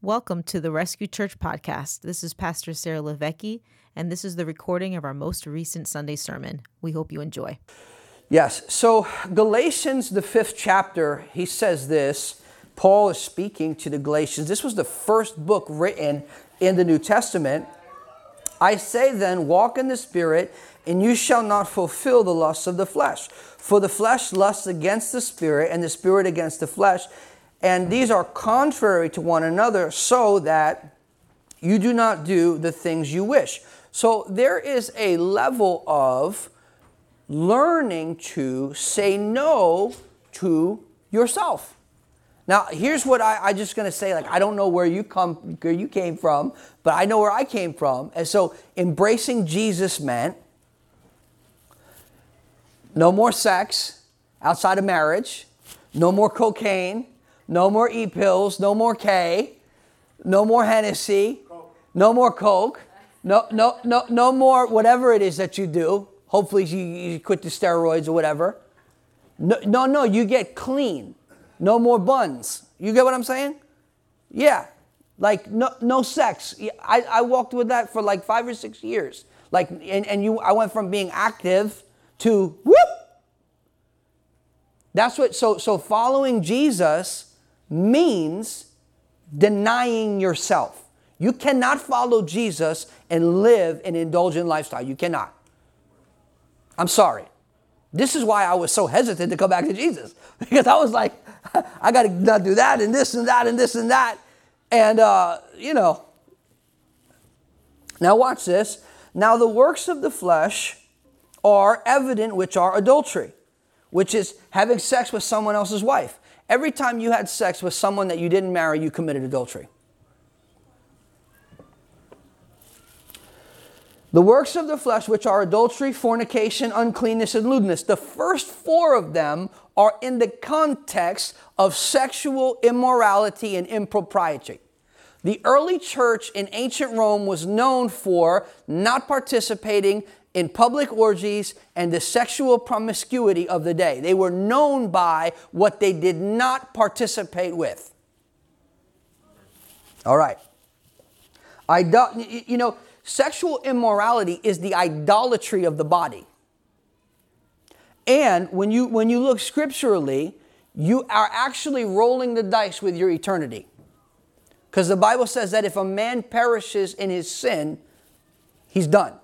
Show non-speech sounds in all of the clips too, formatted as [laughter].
Welcome to the Rescue Church podcast. This is Pastor Sarah LiVecchi, and this is the recording of our most recent Sunday sermon. We hope you enjoy. Yes, so Galatians, the fifth chapter, he says this. Paul is speaking to the Galatians. This was the first book written in the New Testament. I say then, walk in the Spirit, and you shall not fulfill the lusts of the flesh. For the flesh lusts against the Spirit, and the Spirit against the flesh and these are contrary to one another, so that you do not do the things you wish. So there is a level of learning to say no to yourself. Now, here's what I, I just gonna say. Like, I don't know where you come, where you came from, but I know where I came from. And so, embracing Jesus meant no more sex outside of marriage, no more cocaine, no more E pills, no more K, no more Hennessy, no more Coke, no, no, no, no more whatever it is that you do. Hopefully, you, you quit the steroids or whatever. No, no, no, you get clean. No more buns. You get what I'm saying? Yeah. Like no, no sex. I, I walked with that for like five or six years. Like, and, and you, I went from being active to whoop. That's what. So, so following Jesus means denying yourself. You cannot follow Jesus and live an indulgent lifestyle. You cannot. I'm sorry. This is why I was so hesitant to come back to Jesus [laughs] because I was like, [laughs] I got to not do that and this and that and this and that. And, uh, you know. Now, watch this. Now, the works of the flesh are evident, which are adultery, which is having sex with someone else's wife. Every time you had sex with someone that you didn't marry, you committed adultery. The works of the flesh, which are adultery, fornication, uncleanness, and lewdness, the first four of them are in the context of sexual immorality and impropriety. The early church in ancient Rome was known for not participating in public orgies and the sexual promiscuity of the day. They were known by what they did not participate with. All right. Idol- you know, sexual immorality is the idolatry of the body. And when you, when you look scripturally, you are actually rolling the dice with your eternity. Because the Bible says that if a man perishes in his sin, he's done.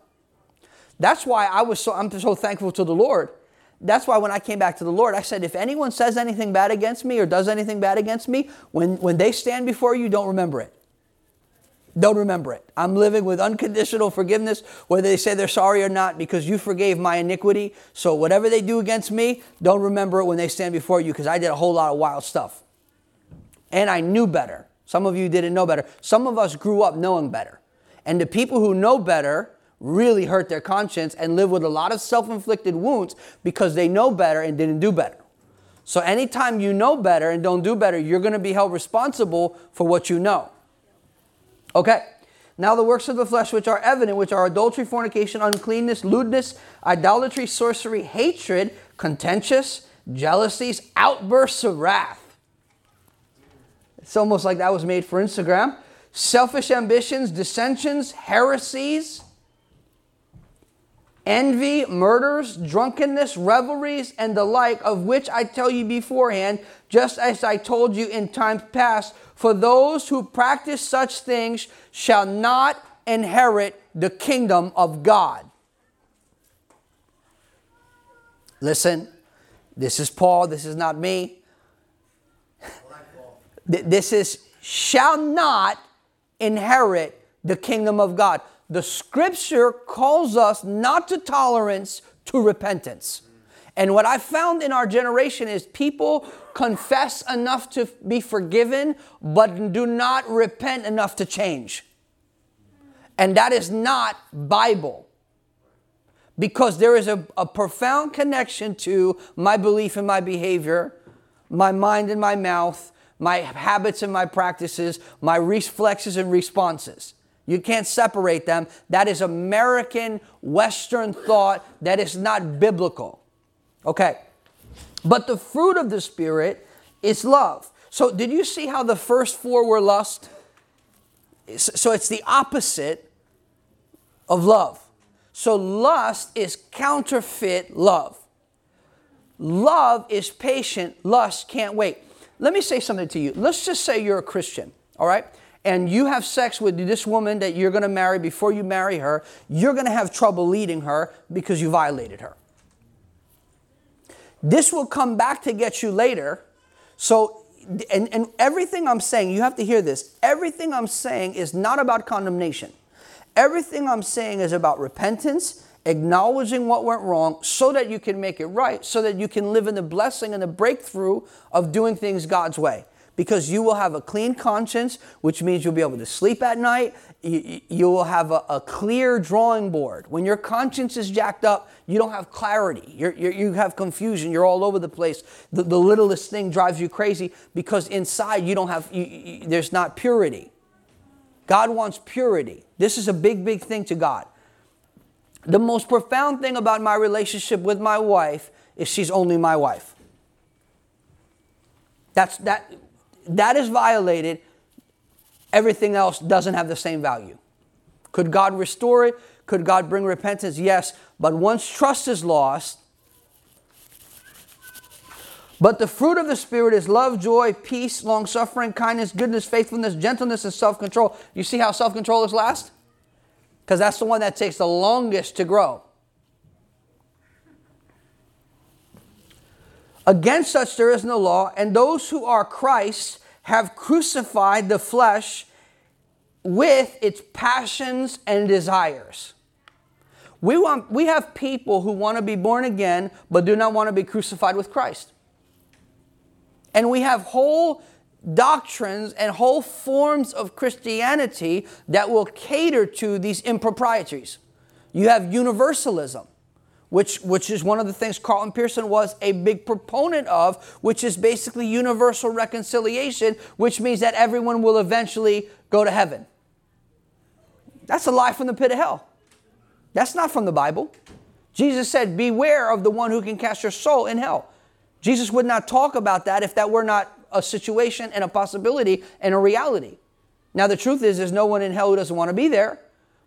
That's why I was so I'm so thankful to the Lord. That's why when I came back to the Lord, I said, if anyone says anything bad against me or does anything bad against me, when, when they stand before you, don't remember it. Don't remember it. I'm living with unconditional forgiveness, whether they say they're sorry or not, because you forgave my iniquity. So whatever they do against me, don't remember it when they stand before you, because I did a whole lot of wild stuff. And I knew better. Some of you didn't know better. Some of us grew up knowing better. And the people who know better really hurt their conscience and live with a lot of self inflicted wounds because they know better and didn't do better. So, anytime you know better and don't do better, you're going to be held responsible for what you know. Okay. Now, the works of the flesh which are evident, which are adultery, fornication, uncleanness, lewdness, idolatry, sorcery, hatred, contentious, jealousies, outbursts of wrath. It's almost like that was made for Instagram. Selfish ambitions, dissensions, heresies envy, murders, drunkenness, revelries, and the like, of which I tell you beforehand, just as I told you in times past, for those who practice such things shall not inherit the kingdom of God. Listen, this is Paul, this is not me. This is shall not inherit the kingdom of God the scripture calls us not to tolerance, to repentance. And what I found in our generation is people confess enough to be forgiven, but do not repent enough to change. And that is not Bible. Because there is a, a profound connection to my belief and my behavior, my mind and my mouth, my habits and my practices, my reflexes and responses. You can't separate them. That is American Western thought that is not biblical. Okay. But the fruit of the Spirit is love. So, did you see how the first four were lust? so it's the opposite of love. So lust is counterfeit love. Love is patient, lust can't wait. Let me say something to you. Let's just say you're a Christian, all right? And you have sex with this woman that you're going to marry before you marry her. You're going to have trouble leading her because you violated her. This will come back to get you later. So, and, and everything I'm saying, you have to hear this. Everything I'm saying is not about condemnation. Everything I'm saying is about repentance, acknowledging what went wrong so that you can make it right, so that you can live in the blessing and the breakthrough of doing things God's way. Because you will have a clean conscience, which means you'll be able to sleep at night. You, you will have a, a, clear drawing board. When your conscience is jacked up, you don't have clarity. You're, you're, you have confusion. You're all over the place. The, the, littlest thing drives you crazy because inside you don't have, you, there's not purity. God wants purity. This is a big, big thing to God. The most profound thing about my relationship with my wife is she's only my wife. That's that that is violated. Everything else doesn't have the same value. Could God restore it? Could God bring repentance? Yes, but once trust is lost, but the fruit of the Spirit is love, joy, peace, long suffering, kindness, goodness, faithfulness, gentleness, and self control. You see how self control is last? Because that's the one that takes the longest to grow. Against such there is no law, and those who are Christ have crucified the flesh with its passions and desires. We, want, we have people who want to be born again but do not want to be crucified with Christ. And we have whole doctrines and whole forms of Christianity that will cater to these improprieties. You have universalism, which, which is one of the things Carlton Pearson was a big proponent of, which is basically universal reconciliation, which means that everyone will eventually go to heaven. That's a lie from the pit of hell. That's not from the Bible. Jesus said, Beware of the one who can cast your soul in hell. Jesus would not talk about that if that were not a situation and a possibility and a reality. Now the truth is, there's no one in hell who doesn't want to be there.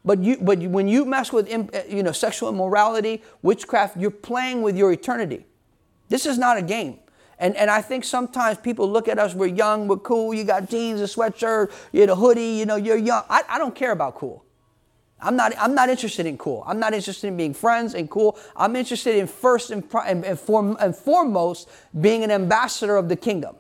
But you, but when you mess with eh, you know sexual immorality, witchcraft, you're playing with your eternity. This is not a game. And, and I think sometimes people look at us, we're young, we're cool, you got jeans, a sweatshirt, you had a hoodie, you know, you're young. I, I don't care about cool. I'm not, I'm not interested in cool. I'm not interested in being friends and cool. I'm interested in first and, and, and, form, and foremost being an ambassador of the kingdom.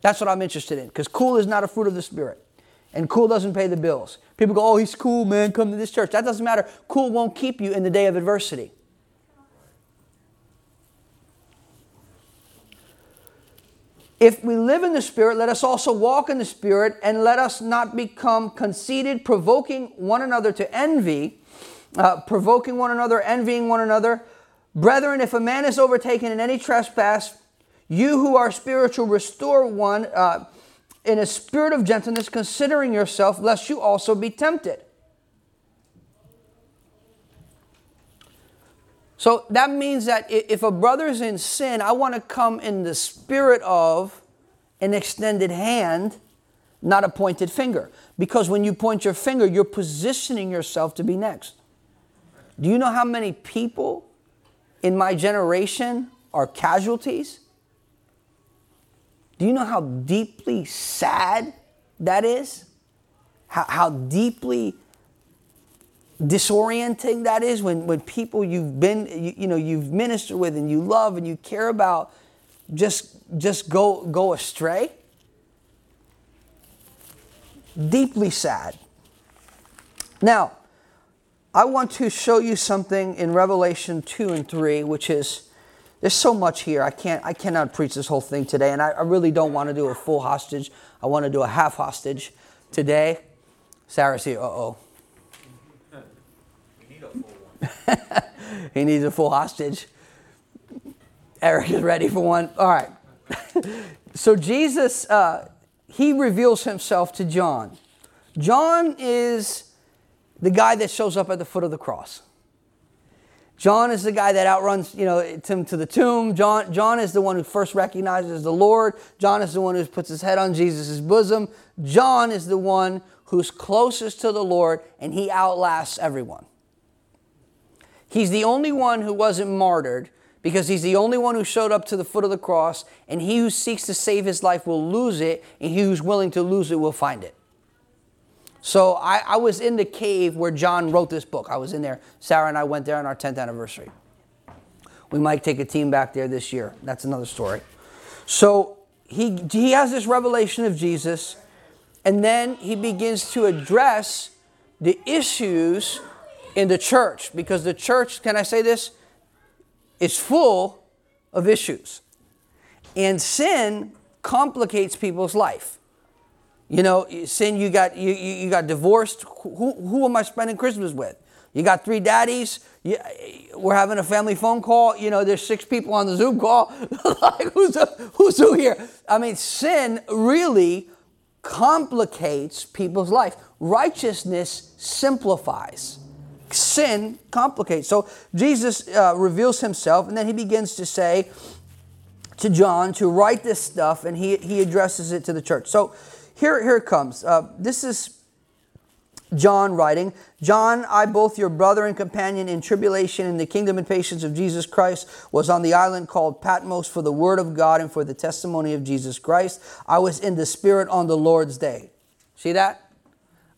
That's what I'm interested in because cool is not a fruit of the Spirit. And cool doesn't pay the bills. People go, oh, he's cool, man, come to this church. That doesn't matter. Cool won't keep you in the day of adversity. If we live in the Spirit, let us also walk in the Spirit, and let us not become conceited, provoking one another to envy, uh, provoking one another, envying one another. Brethren, if a man is overtaken in any trespass, you who are spiritual, restore one uh, in a spirit of gentleness, considering yourself, lest you also be tempted. So that means that if a brother's in sin, I want to come in the spirit of an extended hand, not a pointed finger. Because when you point your finger, you're positioning yourself to be next. Do you know how many people in my generation are casualties? Do you know how deeply sad that is? How, how deeply disorienting that is when, when people you've been you, you know you've ministered with and you love and you care about just just go go astray deeply sad now i want to show you something in revelation 2 and 3 which is there's so much here i can't i cannot preach this whole thing today and i, I really don't want to do a full hostage i want to do a half hostage today sarah's here full one. he needs a full hostage. Eric is ready for one. All right. [laughs] so Jesus, uh, he reveals himself to John. John is the guy that shows up at the foot of the cross. John is the guy that outruns, you know, him to the tomb. John, John is the one who first recognizes the Lord. John is the one who puts his head on Jesus' bosom. John is the one who's closest to the Lord and he outlasts everyone. He's the only one who wasn't martyred because he's the only one who showed up to the foot of the cross, and he who seeks to save his life will lose it, and he who's willing to lose it will find it. So I, I, was in the cave where John wrote this book. I was in there. Sarah and I went there on our 10th anniversary. We might take a team back there this year. That's another story. So he, he has this revelation of Jesus, and then he begins to address the issues in the church because the church, can I say this, is full of issues. And sin complicates people's life. You know, sin, you got, you, you got divorced. Who, who am I spending Christmas with? You got three daddies. You, we're having a family phone call. You know, there's six people on the Zoom call. [laughs] like, who's, who's who here? I mean, sin really complicates people's life. Righteousness simplifies sin complicates. So Jesus uh, reveals himself, and then he begins to say to John to write this stuff, and he, he addresses it to the church. So here, here it comes. Uh, this is John writing John, I, both your brother and companion in tribulation in the kingdom and patience of Jesus Christ, was on the island called Patmos for the word of God and for the testimony of Jesus Christ. I was in the Spirit on the Lord's day. See that?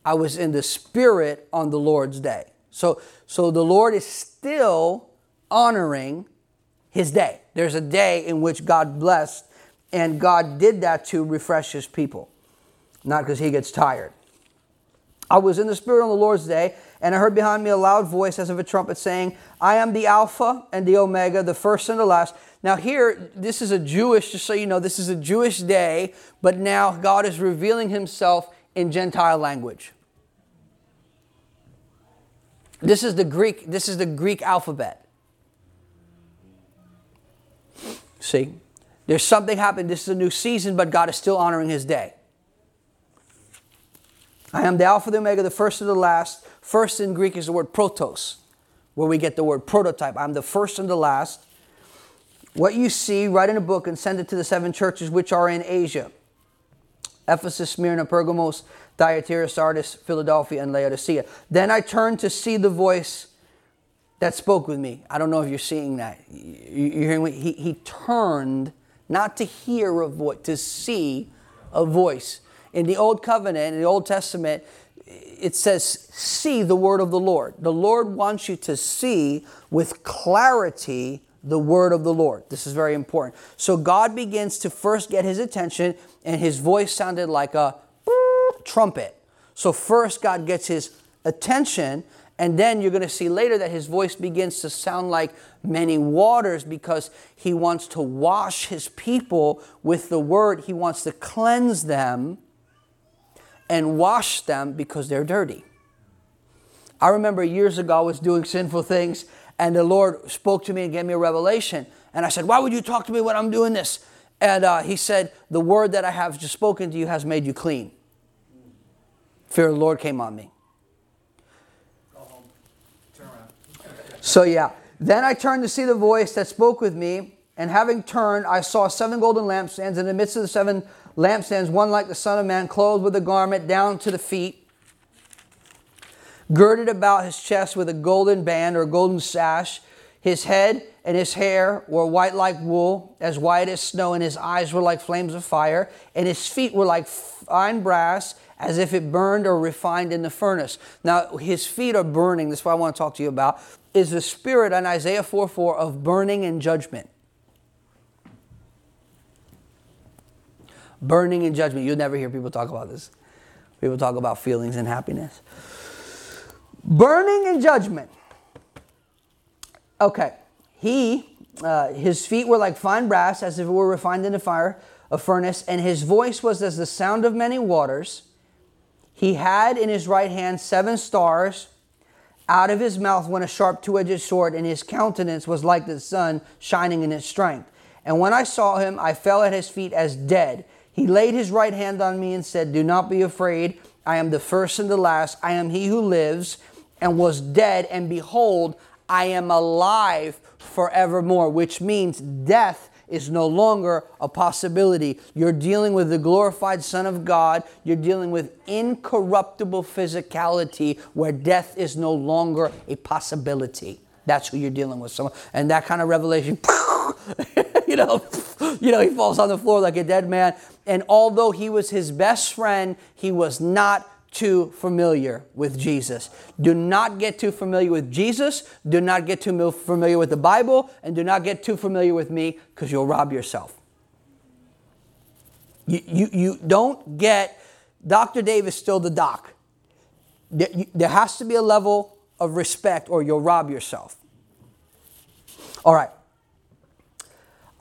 I was in the Spirit on the Lord's day. So, so the Lord is still honoring his day. There's a day in which God blessed, and God did that to refresh his people, not because he gets tired. I was in the Spirit on the Lord's day, and I heard behind me a loud voice as of a trumpet saying, I am the Alpha and the Omega, the first and the last. Now, here, this is a Jewish, just so you know, this is a Jewish day, but now God is revealing himself in Gentile language. This is the Greek, this is the Greek alphabet. See? There's something happening. This is a new season, but God is still honoring his day. I am the Alpha, the Omega, the first and the last. First in Greek is the word protos, where we get the word prototype. I'm the first and the last. What you see, write in a book and send it to the seven churches which are in Asia Ephesus, Smyrna, Pergamos, Thyatira, Sardis, Philadelphia, and Laodicea. Then I turned to see the voice that spoke with me. I don't know if you're seeing that. You're hearing me? He, he turned not to hear a voice, to see a voice. In the Old Covenant, in the Old Testament, it says, see the word of the Lord. The Lord wants you to see with clarity the word of the Lord. This is very important. So God begins to first get his attention, and his voice sounded like a trumpet. So first God gets his attention, and then you're going to see later that his voice begins to sound like many waters because he wants to wash his people with the word. He wants to cleanse them and wash them because they're dirty. I remember years ago I was doing sinful things and the Lord spoke to me and gave me a revelation. And I said, Why would you talk to me when I'm doing this? And uh, He said, The word that I have just spoken to you has made you clean. Fear of the Lord came on me. So, yeah. Then I turned to see the voice that spoke with me, and having turned, I saw seven golden lampstands. In the midst of the seven lampstands, one like the Son of Man, clothed with a garment down to the feet, girded about his chest with a golden band or golden sash. His head and his hair were white like wool, as white as snow, and his eyes were like flames of fire, and his feet were like fine brass, as if it burned or refined in the furnace. Now, his feet are burning. This is what I want to talk to you about. Is the spirit on Isaiah 4 4 of burning and judgment. Burning and judgment. You'll never hear people talk about this. People talk about feelings and happiness. Burning and judgment. Okay. He, uh, his feet were like fine brass, as if it were refined in a fire, a furnace, and his voice was as the sound of many waters. He had in his right hand seven stars. Out of his mouth went a sharp two edged sword, and his countenance was like the sun shining in its strength. And when I saw him, I fell at his feet as dead. He laid his right hand on me and said, Do not be afraid. I am the first and the last. I am he who lives and was dead, and behold, I am alive forevermore, which means death is no longer a possibility. You're dealing with the glorified Son of God. You're dealing with incorruptible physicality where death is no longer a possibility. That's who you're dealing with. And that kind of revelation, [laughs] know, [laughs] you know, he falls on the floor like a dead man. And although he was his best friend, he was not too familiar with Jesus. Do not get too familiar with Jesus. Do not get too familiar with the Bible. And do not get too familiar with me because you'll rob yourself. You, you, you don't get, Dr. Dave is still the doc. There, there has to be a level of respect or you'll rob yourself. All right.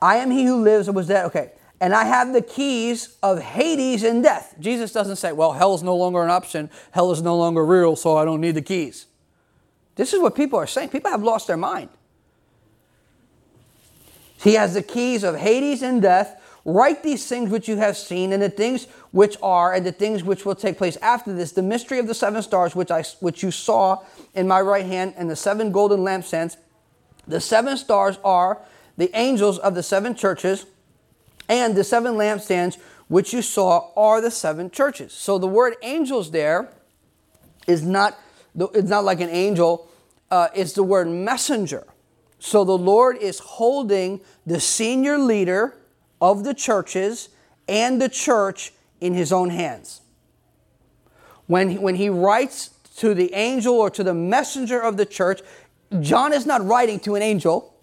I am he who lives and was dead. Okay and I have the keys of Hades and death. Jesus doesn't say, well, hell is no longer an option, hell is no longer real, so I don't need the keys. This is what people are saying. People have lost their mind. He has the keys of Hades and death. Write these things which you have seen, and the things which are, and the things which will take place after this. The mystery of the seven stars, which I, which you saw in my right hand, and the seven golden lampstands. The seven stars are the angels of the seven churches and the seven lampstands which you saw are the seven churches. So the word angels there is not, it's not like an angel, uh, it's the word messenger. So the Lord is holding the senior leader of the churches and the church in his own hands. When he, when he writes to the angel or to the messenger of the church, John is not writing to an angel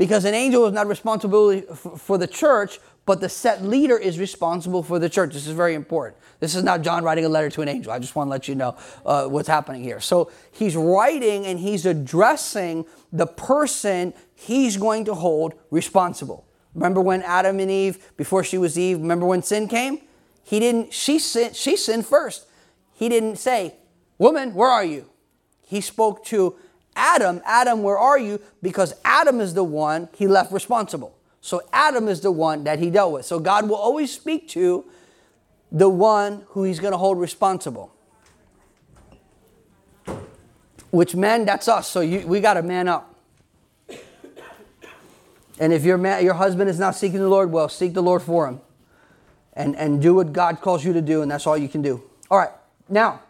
because an angel is not responsible for the church, but the set leader is responsible for the church. This is very important. This is not John writing a letter to an angel. I just want to let you know uh, what's happening here. So he's writing and he's addressing the person he's going to hold responsible. Remember when Adam and Eve, before she was Eve, remember when sin came? He didn't, she sinned, she sinned first. He didn't say, Woman, where are you? He spoke to Adam, Adam, where are you? Because Adam is the one he left responsible. So Adam is the one that he dealt with. So God will always speak to the one who he's going to hold responsible. Which man, that's us. So you, we got to man up. And if your, man, your husband is not seeking the Lord, well, seek the Lord for him. And, and do what God calls you to do, and that's all you can do. All right, now,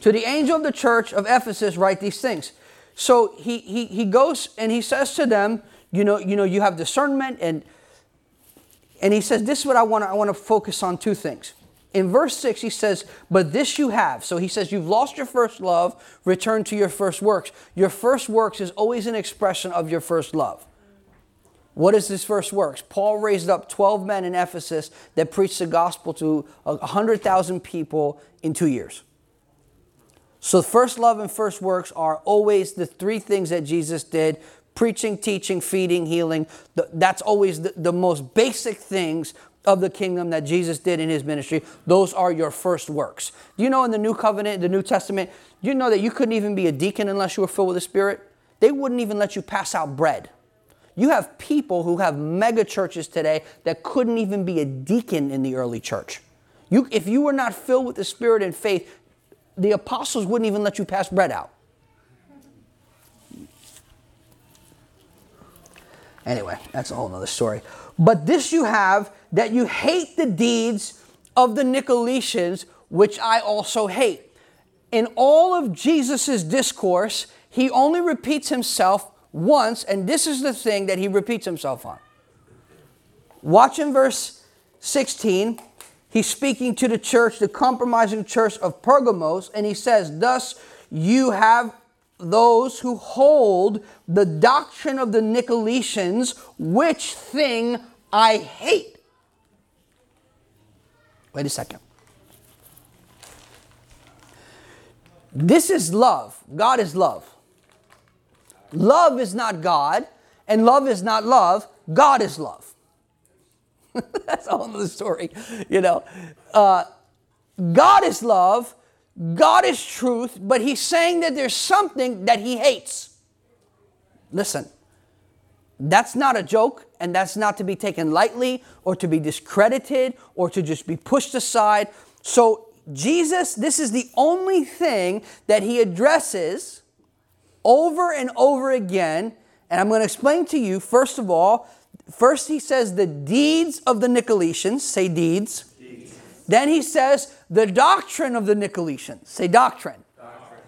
to the angel of the church of Ephesus, write these things. So he, he, he goes and he says to them, you know, you know, you have discernment and and he says, This is what I want I want to focus on two things. In verse 6, he says, But this you have. So he says, You've lost your first love, return to your first works. Your first works is always an expression of your first love. What is this first works? Paul raised up 12 men in Ephesus that preached the gospel to 100,000 people in two years. So, first love and first works are always the three things that Jesus did preaching, teaching, feeding, healing. That's always the, the most basic things of the kingdom that Jesus did in his ministry. Those are your first works. Do you know in the New Covenant, the New Testament, you know that you couldn't even be a deacon unless you were filled with the Spirit? They wouldn't even let you pass out bread. You have people who have mega churches today that couldn't even be a deacon in the early church. You, if you were not filled with the Spirit and faith, the apostles wouldn't even let you pass bread out. Anyway, that's a whole other story. But this you have that you hate the deeds of the Nicolaitans, which I also hate. In all of Jesus' discourse, he only repeats himself once, and this is the thing that he repeats himself on. Watch in verse 16. He's speaking to the church, the compromising church of Pergamos, and he says, Thus you have those who hold the doctrine of the Nicolaitans, which thing I hate. Wait a second. This is love. God is love. Love is not God, and love is not love. God is love. [laughs] That's all other story, you know. Uh, God is love, God is truth, but he's saying that there's something that he hates. Listen, that's not a joke, and that's not to be taken lightly or to be discredited or to just be pushed aside. So, Jesus, this is the only thing that he addresses over and over again. And I'm going to explain to you, first of all, first he says the deeds of the Nicolaitans, say deeds. deeds. Then he says the doctrine of the Nicolaitans, say doctrine. doctrine.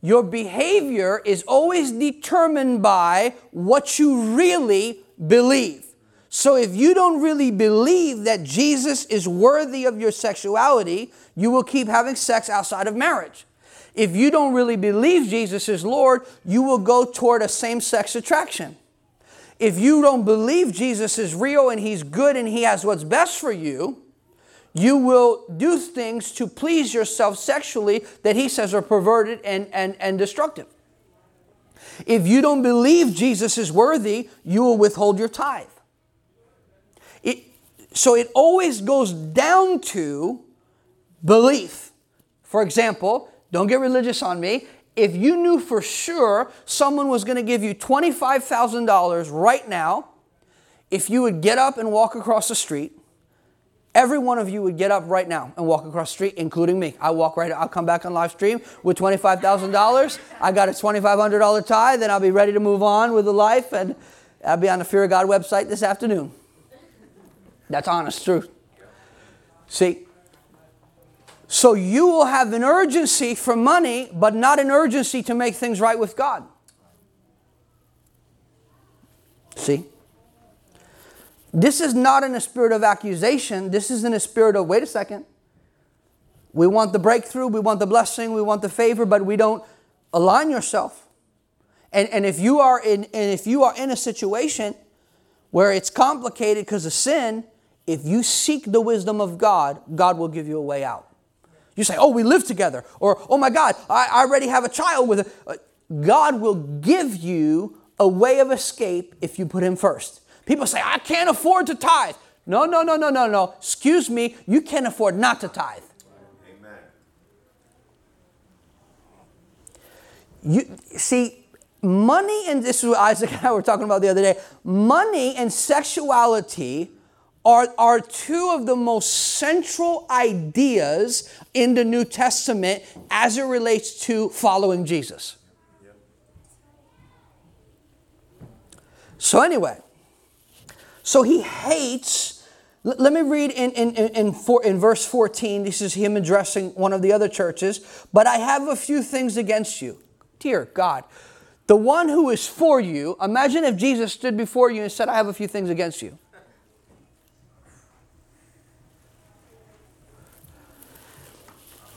Your behavior is always determined by what you really believe. So if you don't really believe that Jesus is worthy of your sexuality, you will keep having sex outside of marriage. If you don't really believe Jesus is Lord, you will go toward a same sex attraction. If you don't believe Jesus is real and He's good and He has what's best for you, you will do things to please yourself sexually that He says are perverted and, and, and destructive. If you don't believe Jesus is worthy, you will withhold your tithe. It, so it always goes down to belief. For example, don't get religious on me. If you knew for sure someone was going to give you $25,000 right now, if you would get up and walk across the street, every one of you would get up right now and walk across the street, including me. I walk right, I'll come back on live stream with $25,000. I got a $2,500 tie, then I'll be ready to move on with the life, and I'll be on the Fear of God website this afternoon. That's honest truth. See, so you will have an urgency for money, but not an urgency to make things right with God. See? This is not in a spirit of accusation. This is in a spirit of, wait a second. We want the breakthrough, we want the blessing, we want the favor, but we don't align yourself. And, and if you are in and if you are in a situation where it's complicated because of sin, if you seek the wisdom of God, God will give you a way out. You say, oh, we live together. Or, oh my God, I already have a child with it. Uh, God will give you a way of escape if you put Him first. People say, I can't afford to tithe. No, no, no, no, no, no. Excuse me, you can't afford not to tithe. Amen. You see, money, and this is what Isaac and I were talking about the other day money and sexuality are, are two of the most central ideas in the New Testament as it relates to following Jesus. So, anyway, so he hates. Let me read in, in, in, in, for, in verse 14. This is him addressing one of the other churches. But I have a few things against you. Dear God, the one who is for you, imagine if Jesus stood before you and said, I have a few things against you.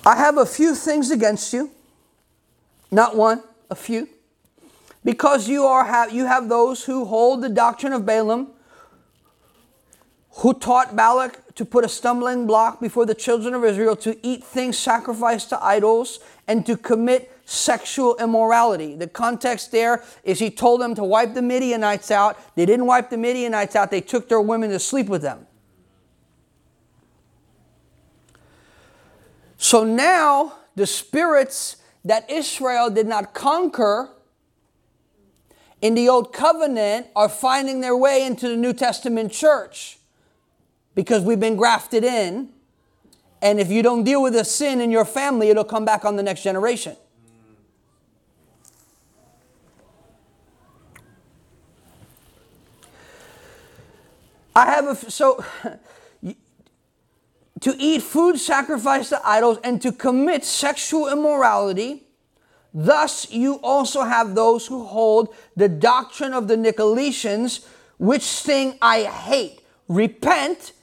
I have a few things against you. Not one, a few. Because you are you have those who hold the doctrine of Balaam, who taught Balak to put a stumbling block before the children of Israel to eat things sacrificed to idols and to commit sexual immorality. The context there is he told them to wipe the Midianites out. They didn't wipe the Midianites out, they took their women to sleep with them. So now the spirits that Israel did not conquer in the Old Covenant are finding their way into the New Testament church because we've been grafted in. And if you don't deal with the sin in your family, it'll come back on the next generation. I have a so [laughs] to eat food sacrificed to idols, and to commit sexual immorality. Thus, you also have those who hold the doctrine of the Nicolaitans, which thing I hate. Repent,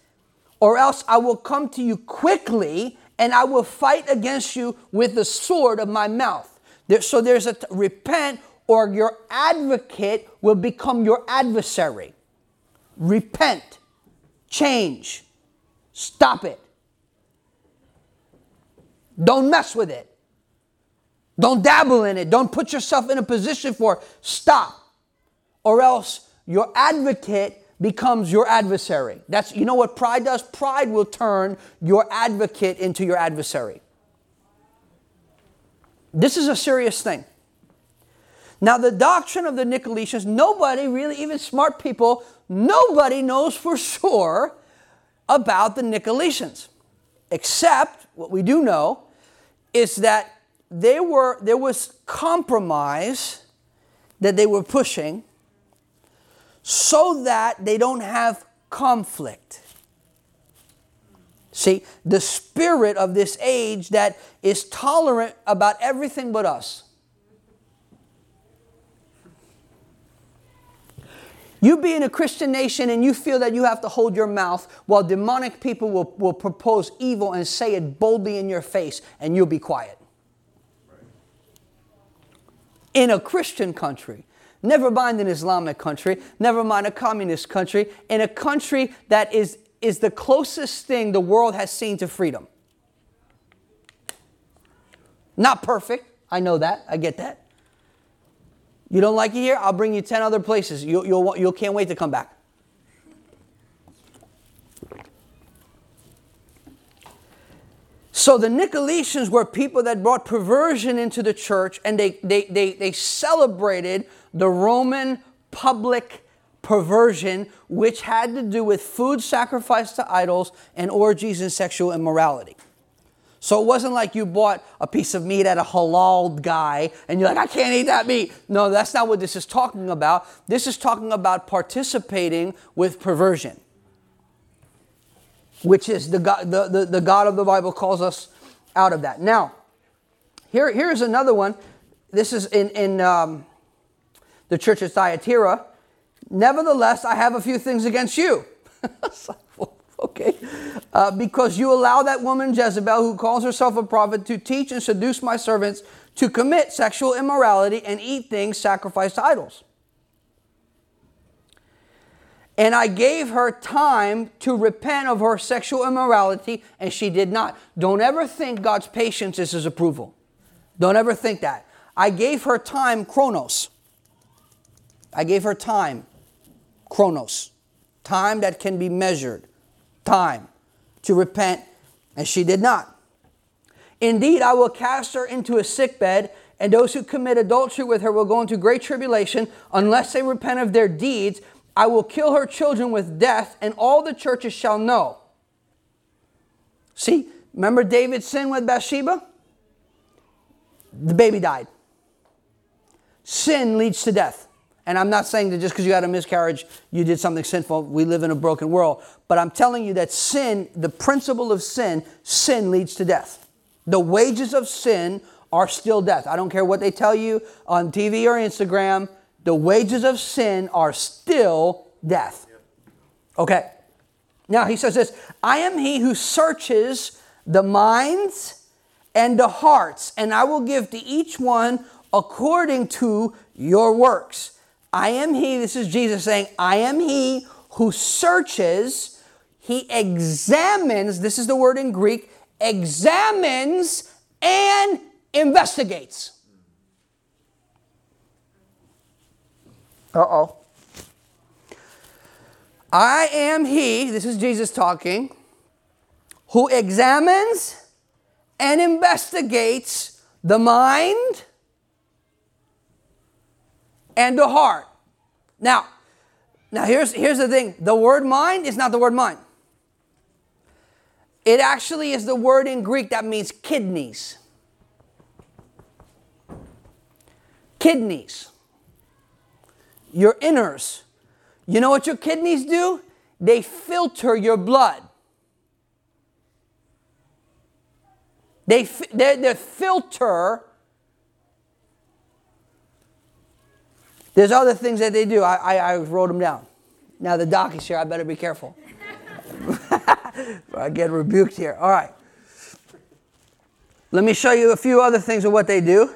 or else I will come to you quickly and I will fight against you with the sword of my mouth. There, so there's a t- repent, or your advocate will become your adversary. Repent, change, stop it. Don't mess with it. Don't dabble in it. Don't put yourself in a position for. Stop. Or else your advocate becomes your adversary. That's you know what pride does? Pride will turn your advocate into your adversary. This is a serious thing. Now, the doctrine of the Nicolaitans, nobody really, even smart people, nobody knows for [laughs] sure about the Nicolaitans, except what we do know is that they were, there was compromise that they were pushing so that they don't have conflict. See, the spirit of this age that is tolerant about everything but us. You be in a Christian nation and you feel that you have to hold your mouth while demonic people will, will propose evil and say it boldly in your face and you'll be quiet. In a Christian country, never mind an Islamic country, never mind a communist country, in a country that is, is the closest thing the world has seen to freedom. Not perfect, I know that, I get that. You don't like it here? I'll bring you 10 other places. You'll, you'll, you'll can't wait to come back. So the Nicolaitans were people that brought perversion into the church and they, they, they, they celebrated the Roman public perversion, which had to do with food sacrificed to idols and orgies and sexual immorality. So it wasn't like you bought a piece of meat at a halal guy and you're like, I can't eat that meat. No, that's not what this is talking about. This is talking about participating with perversion, which is the God, the, the, the God of the Bible calls us out of that. Now, here, here's another one. This is in, in um, the church of Thyatira. Nevertheless, I have a few things against you. [laughs] [laughs] okay? Uh, because you allow that woman Jezebel, who calls herself a prophet, to teach and seduce my servants to commit sexual immorality and eat things sacrificed to idols. And I gave her time to repent of her sexual immorality, and she did not. Don't ever think God's patience is his approval. Don't ever think that. I gave her time, chronos. I gave her time, chronos. Time that can be measured time to repent, and she did not. Indeed, I will cast her into a sick bed, and those who commit adultery with her will go into great tribulation unless they repent of their deeds. I will kill her children with death, and all the churches shall know. See, remember David's sin with Bathsheba? The baby died. Sin leads to death. And I'm not saying that just because you had a miscarriage, you did something sinful. We live in a broken world. But I'm telling you that sin, the principle of sin, sin leads to death. The wages of sin are still death. I don't care what they tell you on TV or Instagram, the wages of sin are still death. Okay. Now he says this I am he who searches the minds and the hearts, and I will give to each one according to your works. I am he, this is Jesus saying, I am he who searches, he examines, this is the word in Greek, examines and investigates. Uh oh. I am he, this is Jesus talking, who examines and investigates the mind and the heart. Now, now here's, here's the thing the word mind is not the word mind. It actually is the word in Greek that means kidneys. Kidneys. Your inners. You know what your kidneys do? They filter your blood. They, they, they filter There's other things that they do. I, I, I wrote them down. Now the doc is here. I better be careful. [laughs] I get rebuked here. All right. Let me show you a few other things of what they do.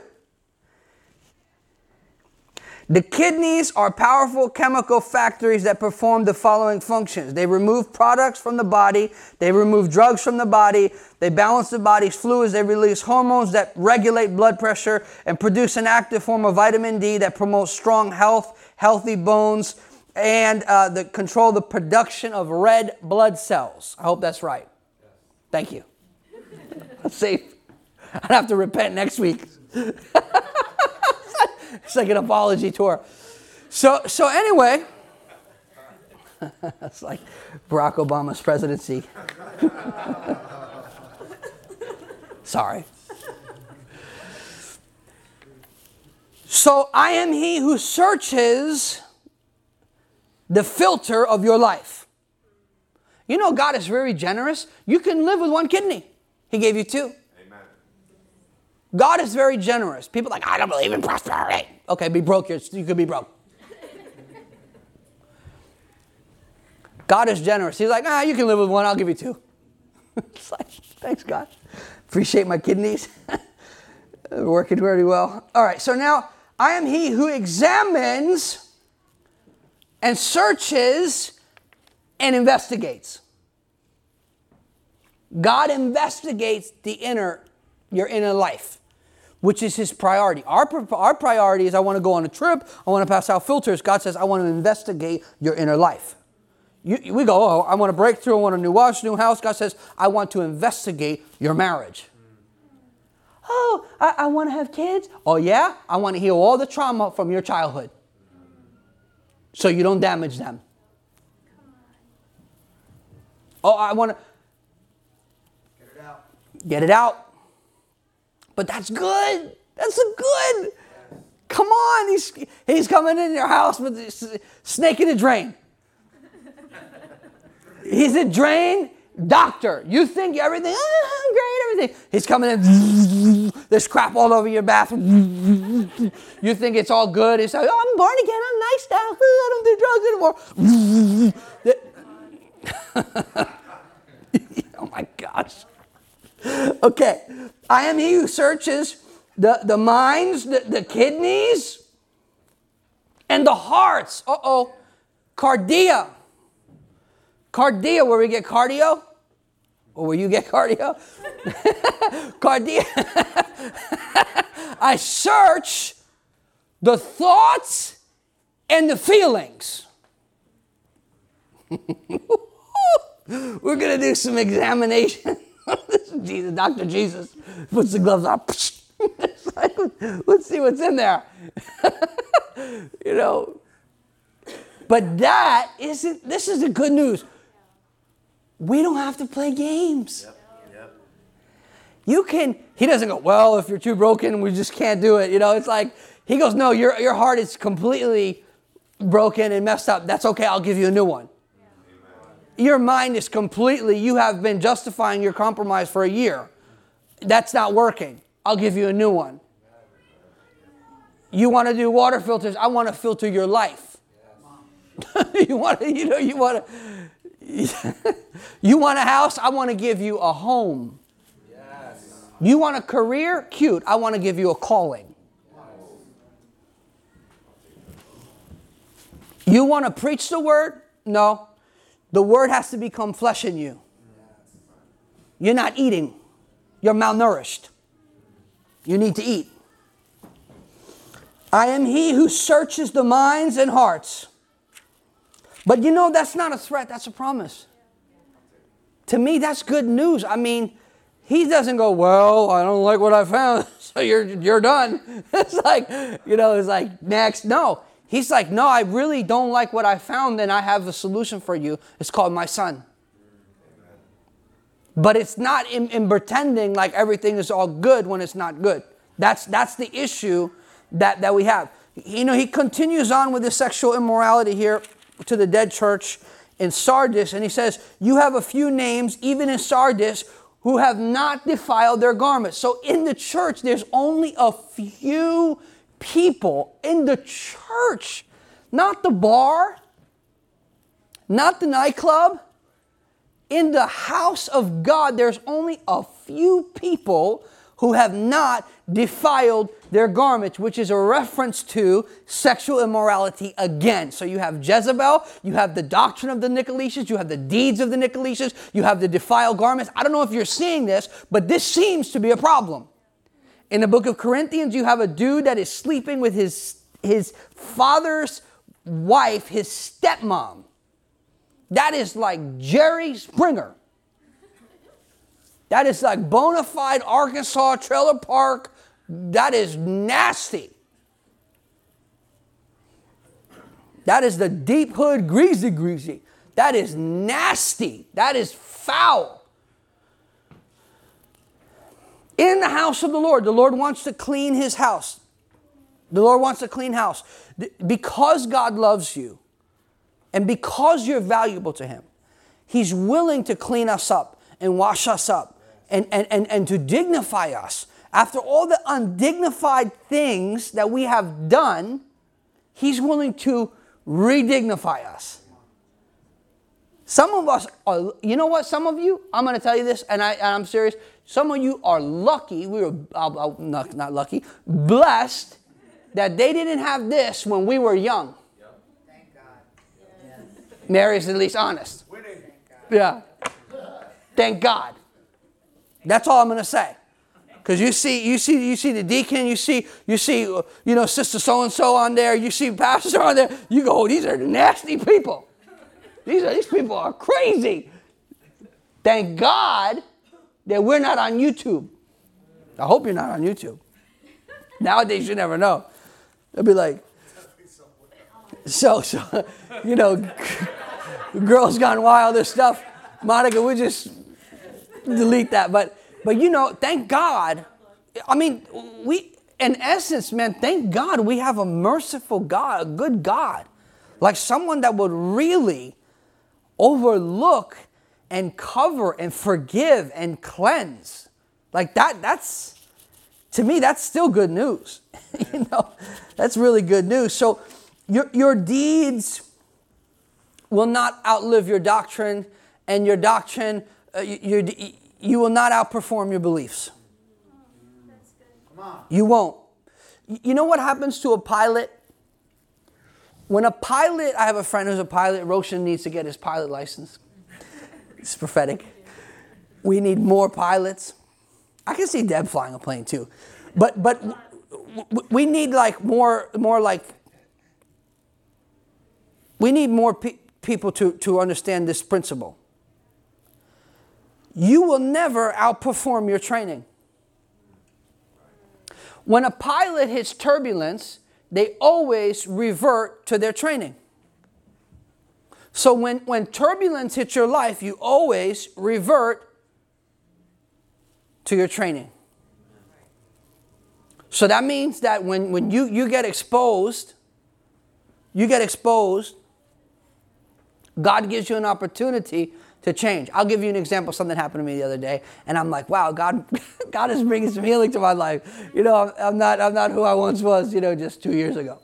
The kidneys are powerful chemical factories that perform the following functions. They remove products from the body, they remove drugs from the body, they balance the body's fluids, they release hormones that regulate blood pressure and produce an active form of vitamin D that promotes strong health, healthy bones, and uh, the, control the production of red blood cells. I hope that's right. Thank you. [laughs] That's safe. I'd have to repent next week. [laughs] it's like an apology tour. So, so anyway, [laughs] it's like Barack Obama's presidency. Sorry. So I am he who searches the filter of your life. You know, God is very generous. You can live with one kidney, He gave you two. Amen. God is very generous. People like, I don't believe in prosperity. Okay, be broke. You could be broke. [laughs] God is generous. He's like, ah, you can live with one, I'll give you two. [laughs] it's like, thanks, God. Appreciate my kidneys. [laughs] Working very well. All right, so now I am he who examines and searches and investigates. God investigates the inner, your inner life, which is his priority. Our, our priority is I want to go on a trip, I want to pass out filters. God says, I want to investigate your inner life. You, we go, oh, I want a breakthrough, I want a new watch, new house. God says, I want to investigate your marriage. Oh, I, I want to have kids. Oh, yeah? I want to heal all the trauma from your childhood so you don't damage them. Oh, I want to get it out. Get it out. But that's good. That's a good. Come on, he's, he's coming in your house with a snake in a drain. He's a drain doctor. You think everything, oh, great, everything. He's coming in, [laughs] there's crap all over your bathroom. You think it's all good. He's like, oh, I'm born again, I'm nice now. [laughs] I don't do drugs anymore. [laughs] oh my gosh. Okay, I am he who searches the, the minds, the, the kidneys, and the hearts. Uh oh. Cardia. Cardia, where we get cardio? Or where you get cardio? [laughs] cardia. [laughs] I search the thoughts and the feelings. [laughs] We're going to do some examination. Jesus, Dr. Jesus puts the gloves on. let's see what's in there. you know. But that isn't, this is the good news we don't have to play games. Yep. Yep. You can, he doesn't go, well, if you're too broken, we just can't do it. You know, it's like, he goes, no, your, your heart is completely broken and messed up. That's okay, I'll give you a new one. Your mind is completely, you have been justifying your compromise for a year. That's not working. I'll give you a new one. You want to do water filters, I want to filter your life. [laughs] you want to, you know, you want to [laughs] you want a house? I want to give you a home. Yes. You want a career? Cute. I want to give you a calling. You want to preach the word? No. The word has to become flesh in you. You're not eating, you're malnourished. You need to eat. I am he who searches the minds and hearts. But you know, that's not a threat, that's a promise. To me, that's good news. I mean, he doesn't go, Well, I don't like what I found, [laughs] so you're, you're done. [laughs] It's like, you know, it's like, next. No. He's like, No, I really don't like what I found, and I have a solution for you. It's called my son. But it's not in, in pretending like everything is all good when it's not good. That's, that's the issue that, that we have. You know, he continues on with the sexual immorality here to the dead church in Sardis, and he says, You have a few names, even in Sardis, who have not defiled their garments. So in the church, there's only a few people in the church, not the bar, not the nightclub. In the house of God, there's only a few people who have not defiled their garments, which is a reference to sexual immorality again. So you have Jezebel, you have the doctrine of the Nicolaitans, you have the deeds of the Nicolaitans, you have the defiled garments. I don't know if you're seeing this, but this seems to be a problem. In the book of Corinthians, you have a dude that is sleeping with his, his father's wife, his stepmom. That is like Jerry Springer. That is like bona fide Arkansas trailer park. That is nasty. That is the deep hood greasy greasy. That is nasty. That is foul. In the house of the Lord, the Lord wants to clean his house. The Lord wants a clean house. Because God loves you, And because you're valuable to Him, He's willing to clean us up and wash us up and, and, and, and to dignify us. After all the undignified things that we have done, He's willing to redignify us. Some of us are, you know what? Some of you, I'm going to tell you this, and, I, and I'm serious. Some of you are lucky, we were uh, not, not lucky, blessed that they didn't have this when we were young. Thank God. Mary is at least honest. Yeah. Thank God. That's all I'm going to say. Because you see, you see, you see the deacon, you see, you see, you know, sister so and so on there, you see pastor on there. You go, oh, these are nasty people. These are these people are crazy. Thank God that we're not on YouTube. I hope you're not on YouTube. Nowadays, you never know. They'll be like, so, so, [laughs] you know, [laughs] girls gone wild, this stuff. Monica, we just delete that. But but you know, thank God. I mean, we, in essence, man, thank God we have a merciful God, a good God. Like someone that would really overlook and cover and forgive and cleanse. Like that, that's, to me, that's still good news. [laughs] you know, that's really good news. So your, your deeds will not outlive your doctrine, and your doctrine, uh, your, you will not outperform your beliefs. You won't. You know what happens to a pilot? When a pilot, I have a friend who's a pilot, Roshan needs to get his pilot license. It's prophetic. We need more pilots. I can see Deb flying a plane too. But but we need like more more like we need more pe- people to, to understand this principle you will never outperform your training. When a pilot hits turbulence, they always revert to their training. So when, when turbulence hits your life, you always revert to your training. So that means that when, when you, you get exposed, you get exposed, God gives you an opportunity to change. I'll give you an example. Something happened to me the other day, and I'm like, wow, God, [laughs] God is bringing some healing to my life. You know, I'm, not, I'm not who I once was. You know, just two years ago.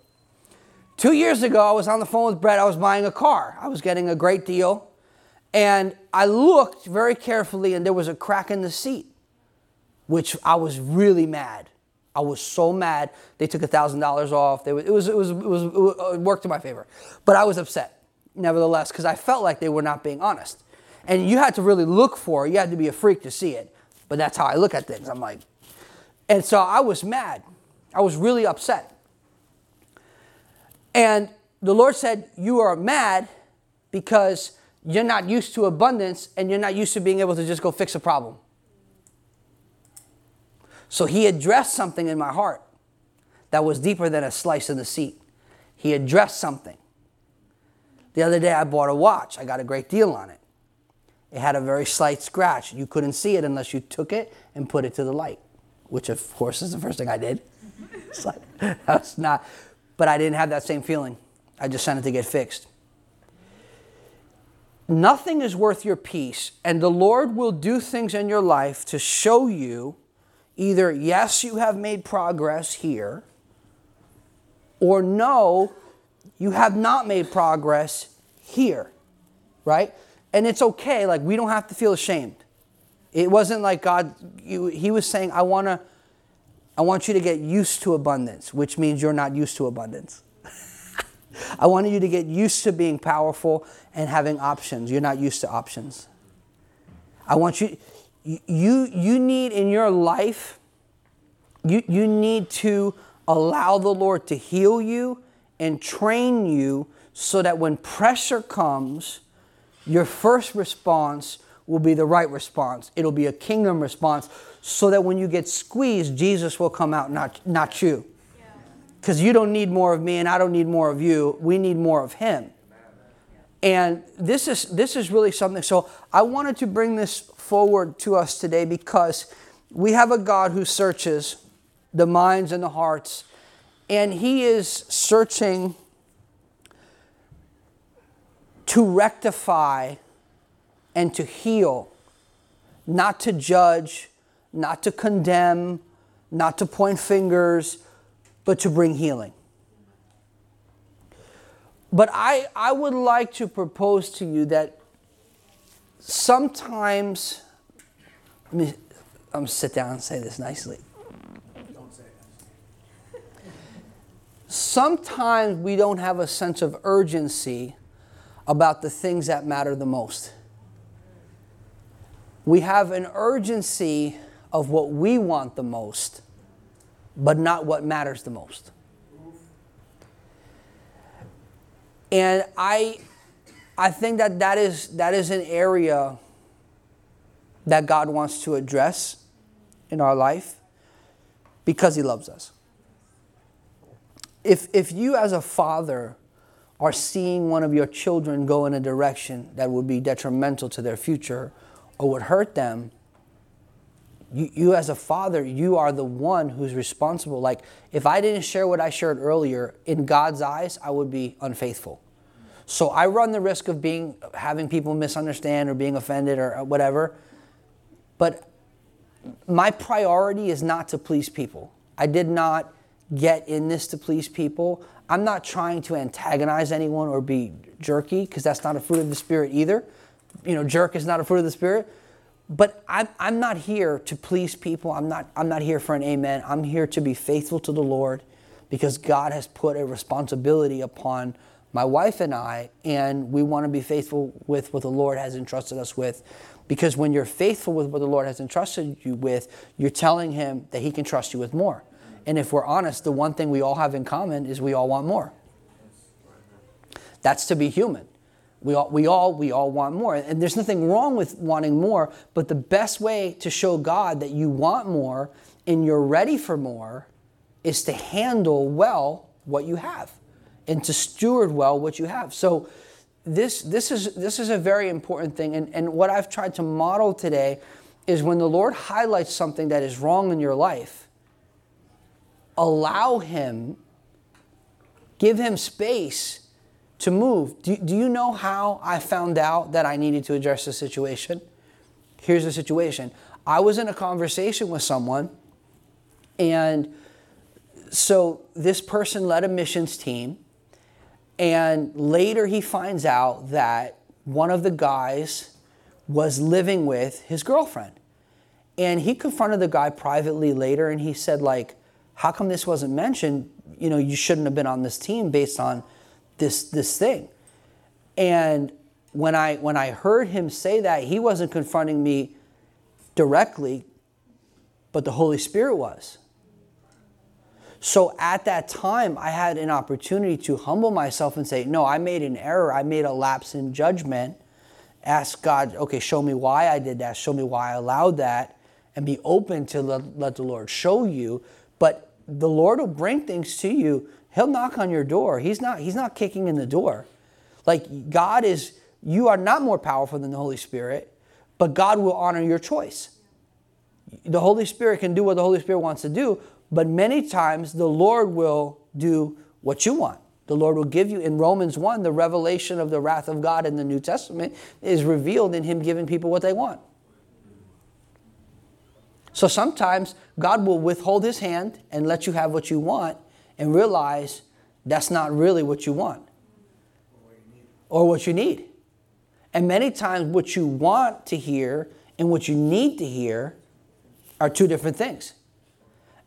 Two years ago, I was on the phone with Brett. I was buying a car. I was getting a great deal, and I looked very carefully, and there was a crack in the seat, which I was really mad. I was so mad. They took thousand dollars off. They, it was, it was, it was, it worked in my favor, but I was upset, nevertheless, because I felt like they were not being honest. And you had to really look for it. You had to be a freak to see it. But that's how I look at things. I'm like, and so I was mad. I was really upset. And the Lord said, You are mad because you're not used to abundance and you're not used to being able to just go fix a problem. So He addressed something in my heart that was deeper than a slice of the seat. He addressed something. The other day I bought a watch, I got a great deal on it. It had a very slight scratch. You couldn't see it unless you took it and put it to the light, which of course is the first thing I did. [laughs] it's like, [laughs] that's not, but I didn't have that same feeling. I just sent it to get fixed. Nothing is worth your peace, and the Lord will do things in your life to show you either, yes, you have made progress here, or no, you have not made progress here, right? And it's okay. Like, we don't have to feel ashamed. It wasn't like God, you, He was saying, I, wanna, I want you to get used to abundance, which means you're not used to abundance. [laughs] I wanted you to get used to being powerful and having options. You're not used to options. I want you, you, you need in your life, you, you need to allow the Lord to heal you and train you so that when pressure comes, your first response will be the right response. It'll be a kingdom response so that when you get squeezed, Jesus will come out, not, not you. Because you don't need more of me and I don't need more of you. We need more of Him. And this is, this is really something. So I wanted to bring this forward to us today because we have a God who searches the minds and the hearts, and He is searching to rectify and to heal, not to judge, not to condemn, not to point fingers, but to bring healing. But I, I would like to propose to you that sometimes, let me, I'm going to sit down and say this nicely. Sometimes we don't have a sense of urgency about the things that matter the most. We have an urgency of what we want the most, but not what matters the most. And I, I think that that is, that is an area that God wants to address in our life because He loves us. If, if you, as a father, are seeing one of your children go in a direction that would be detrimental to their future or would hurt them, you, you as a father, you are the one who's responsible. Like, if I didn't share what I shared earlier, in God's eyes, I would be unfaithful. So I run the risk of being having people misunderstand or being offended or uh, whatever. But my priority is not to please people. I did not get in this to please people. I'm not trying to antagonize anyone or be jerky because that's not a fruit of the spirit either. You know, jerk is not a fruit of the spirit. But I'm, I'm not here to please people. I'm not, I'm not here for an amen. I'm here to be faithful to the Lord because God has put a responsibility upon my wife and I, and we want to be faithful with what the Lord has entrusted us with. Because when you're faithful with what the Lord has entrusted you with, you're telling Him that He can trust you with more. And if we're honest, the one thing we all have in common is we all want more. That's to be human. We all, we all, we all want more. And there's nothing wrong with wanting more, but the best way to show God that you want more and you're ready for more is to handle well what you have and to steward well what you have. So this, this, is, this is a very important thing. And, and what I've tried to model today is when the Lord highlights something that is wrong in your life, allow Him, give Him space to move. Do, do you know how I found out that I needed to address the situation? Here's the situation I was in a conversation with someone, and so this person led a missions team, and later he finds out that one of the guys was living with his girlfriend. And he confronted the guy privately later and he said, like, how come this wasn't mentioned? You know, you shouldn't have been on this team based on this this thing. And when I when I heard him say that, he wasn't confronting me directly, but the Holy Spirit was. So at that time, I had an opportunity to humble myself and say, No, I made an error. I made a lapse in judgment. Ask God, okay, show me why I did that. Show me why I allowed that. And be open to let, the Lord show you. But the Lord will bring things to you. He'll knock on your door. He's not, he's not kicking in the door. Like God is, you are not more powerful than the Holy Spirit, but God will honor your choice. The Holy Spirit can do what the Holy Spirit wants to do, but many times the Lord will do what you want. The Lord will give you in Romans 1, the revelation of the wrath of God in the New Testament is revealed in Him giving people what they want. So sometimes God will withhold his hand and let you have what you want and realize that's not really what you want or what you need. And many times, what you want to hear and what you need to hear are two different things.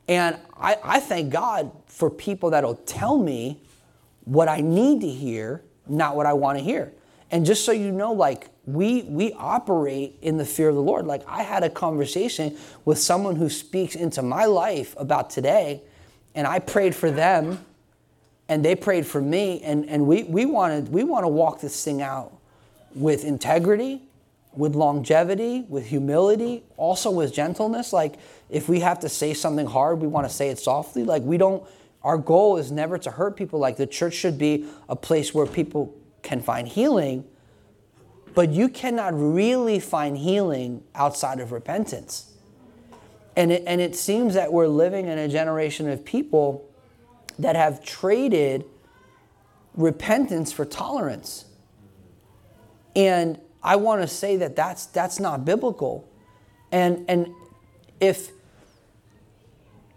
And I, I thank God for people that'll tell me what I need to hear, not what I want to hear. And just so you know, like we we operate in the fear of the Lord. Like I had a conversation with someone who speaks into my life about today, and I prayed for them, and they prayed for me, and, and we, we wanted we want to walk this thing out with integrity, with longevity, with humility, also with gentleness. Like if we have to say something hard, we want to say it softly. Like we don't our goal is never to hurt people. Like the church should be a place where people can find healing but you cannot really find healing outside of repentance. And it, and it seems that we're living in a generation of people that have traded repentance for tolerance. And I want to say that that's, that's not biblical. And, and if,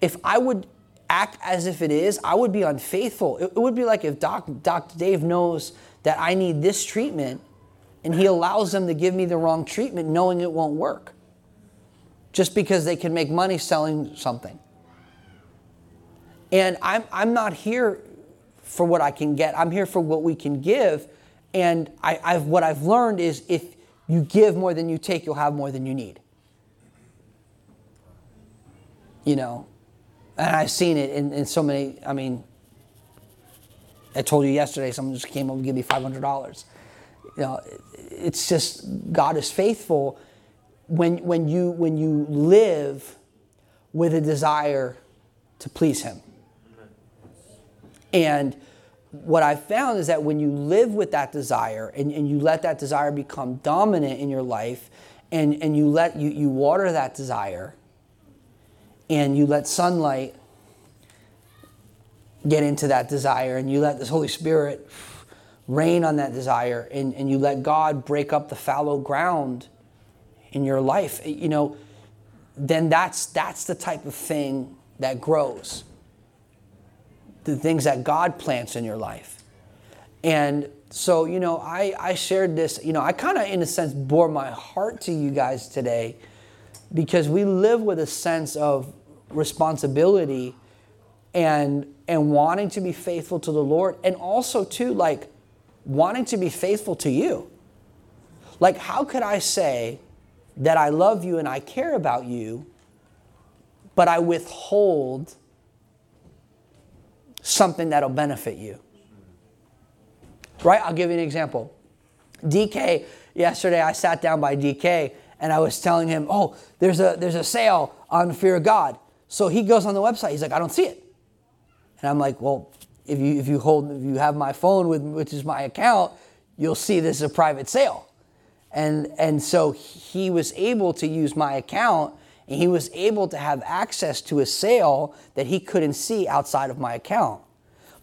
if I would act as if it is, I would be unfaithful. It, it would be like if Doc, Dr. Dave knows that I need this treatment and he allows them to give me the wrong treatment knowing it won't work just because they can make money selling something. And I'm, I'm not here for what I can get, I'm here for what we can give. And I, I've, what I've learned is if you give more than you take, you'll have more than you need. You know, and I've seen it in, in so many, I mean, I told you yesterday, someone just came over and gave me $500. You know, it's just, God is faithful when, when, you, when you live with a desire to please Him. And what I've found is that when you live with that desire and, and you let that desire become dominant in your life and, and you let you, you water that desire and you let sunlight get into that desire and you let this Holy Spirit rain on that desire and, and you let God break up the fallow ground in your life, you know, then that's that's the type of thing that grows. The things that God plants in your life. And so, you know, I, I shared this, you know, I kind of, in a sense, bore my heart to you guys today because we live with a sense of responsibility and and wanting to be faithful to the Lord and also too like wanting to be faithful to you. Like how could I say that I love you and I care about you but I withhold something that'll benefit you? Right? I'll give you an example. DK, yesterday I sat down by DK and I was telling him, "Oh, there's a there's a sale on Fear of God." So he goes on the website. He's like, "I don't see it." And I'm like, well, if you if you hold if you have my phone with which is my account, you'll see this is a private sale. And and so he was able to use my account and he was able to have access to a sale that he couldn't see outside of my account.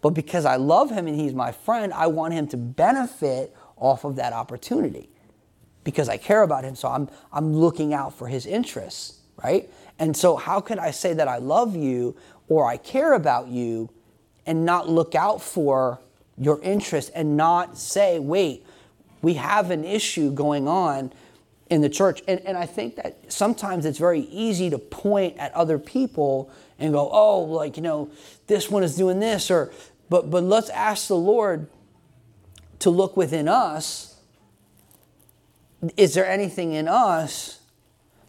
But because I love him and he's my friend, I want him to benefit off of that opportunity because I care about him. So I'm, I'm looking out for his interests, right? And so, how could I say that I love you or I care about you and not look out for your interest and not say, wait, we have an issue going on in the church. And, and I think that sometimes it's very easy to point at other people and go, oh, like, you know, this one is doing this, or, but, but let's ask the Lord to look within us. Is there anything in us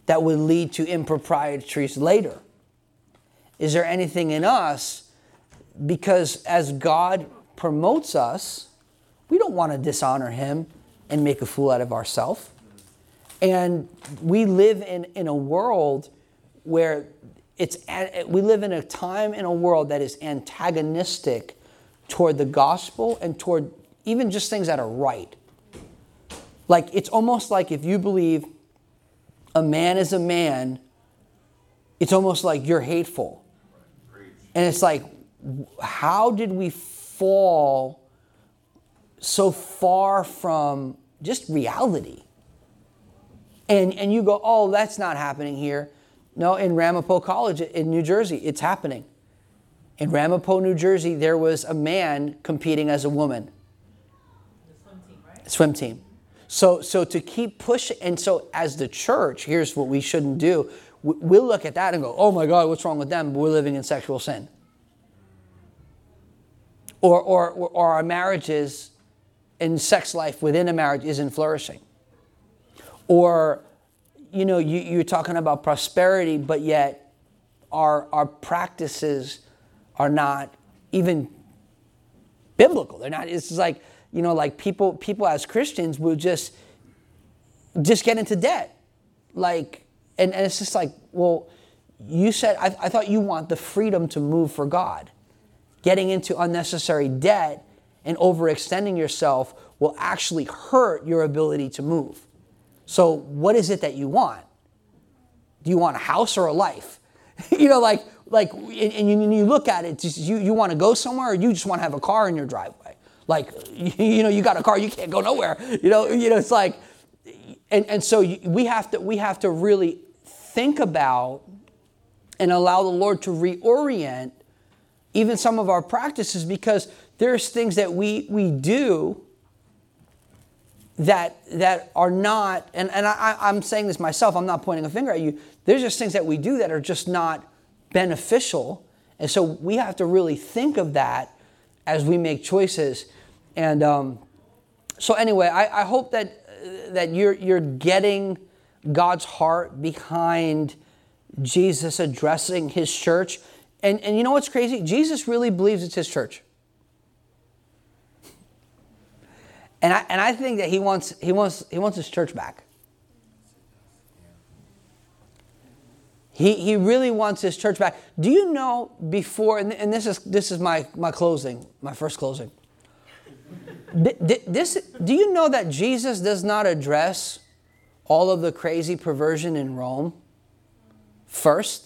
that would lead to improprieties later? Is there anything in us? Because as God promotes us, we don't want to dishonor Him and make a fool out of ourselves. And we live in, in a world where it's, we live in a time in a world that is antagonistic toward the gospel and toward even just things that are right. Like, it's almost like if you believe a man is a man, it's almost like you're hateful. And it's like, how did we fall so far from just reality? And, and you go, oh, that's not happening here. No, in Ramapo College in New Jersey, it's happening. In Ramapo, New Jersey, there was a man competing as a woman. The swim team, right? Swim team. So, so to keep pushing, and so as the church, here's what we shouldn't do we'll look at that and go, oh my God, what's wrong with them? We're living in sexual sin. Or, or, or our marriages and sex life within a marriage isn't flourishing. Or, you know, you, you're talking about prosperity, but yet our, our practices are not even biblical. They're not, it's like, you know, like people, people as Christians will just, just get into debt. Like, and, and it's just like, well, you said, I, I thought you want the freedom to move for God. Getting into unnecessary debt and overextending yourself will actually hurt your ability to move. So, what is it that you want? Do you want a house or a life? [laughs] you know, like, like, and you, look at it, you, you want to go somewhere or you just want to have a car in your driveway. Like, [laughs] you know, you got a car, you can't go nowhere. You know, you know, it's like, and, and so we have to we have to really think about and allow the Lord to reorient even some of our practices because there's things that we we do that that are not and, and I, i'm saying this myself i'm not pointing a finger at you. There's just things that we do that are just not beneficial. And so we have to really think of that as we make choices. And um, so anyway I, I hope that that you're you're getting god's heart behind jesus addressing his church and and you know what's crazy jesus really believes it's his church And I, and I think that he wants, he, wants, he wants his church back. He, he really wants his church back. Do you know before, and, and this is, this is my, my closing, my first closing. this, do you know that Jesus does not address all of the crazy perversion in Rome first?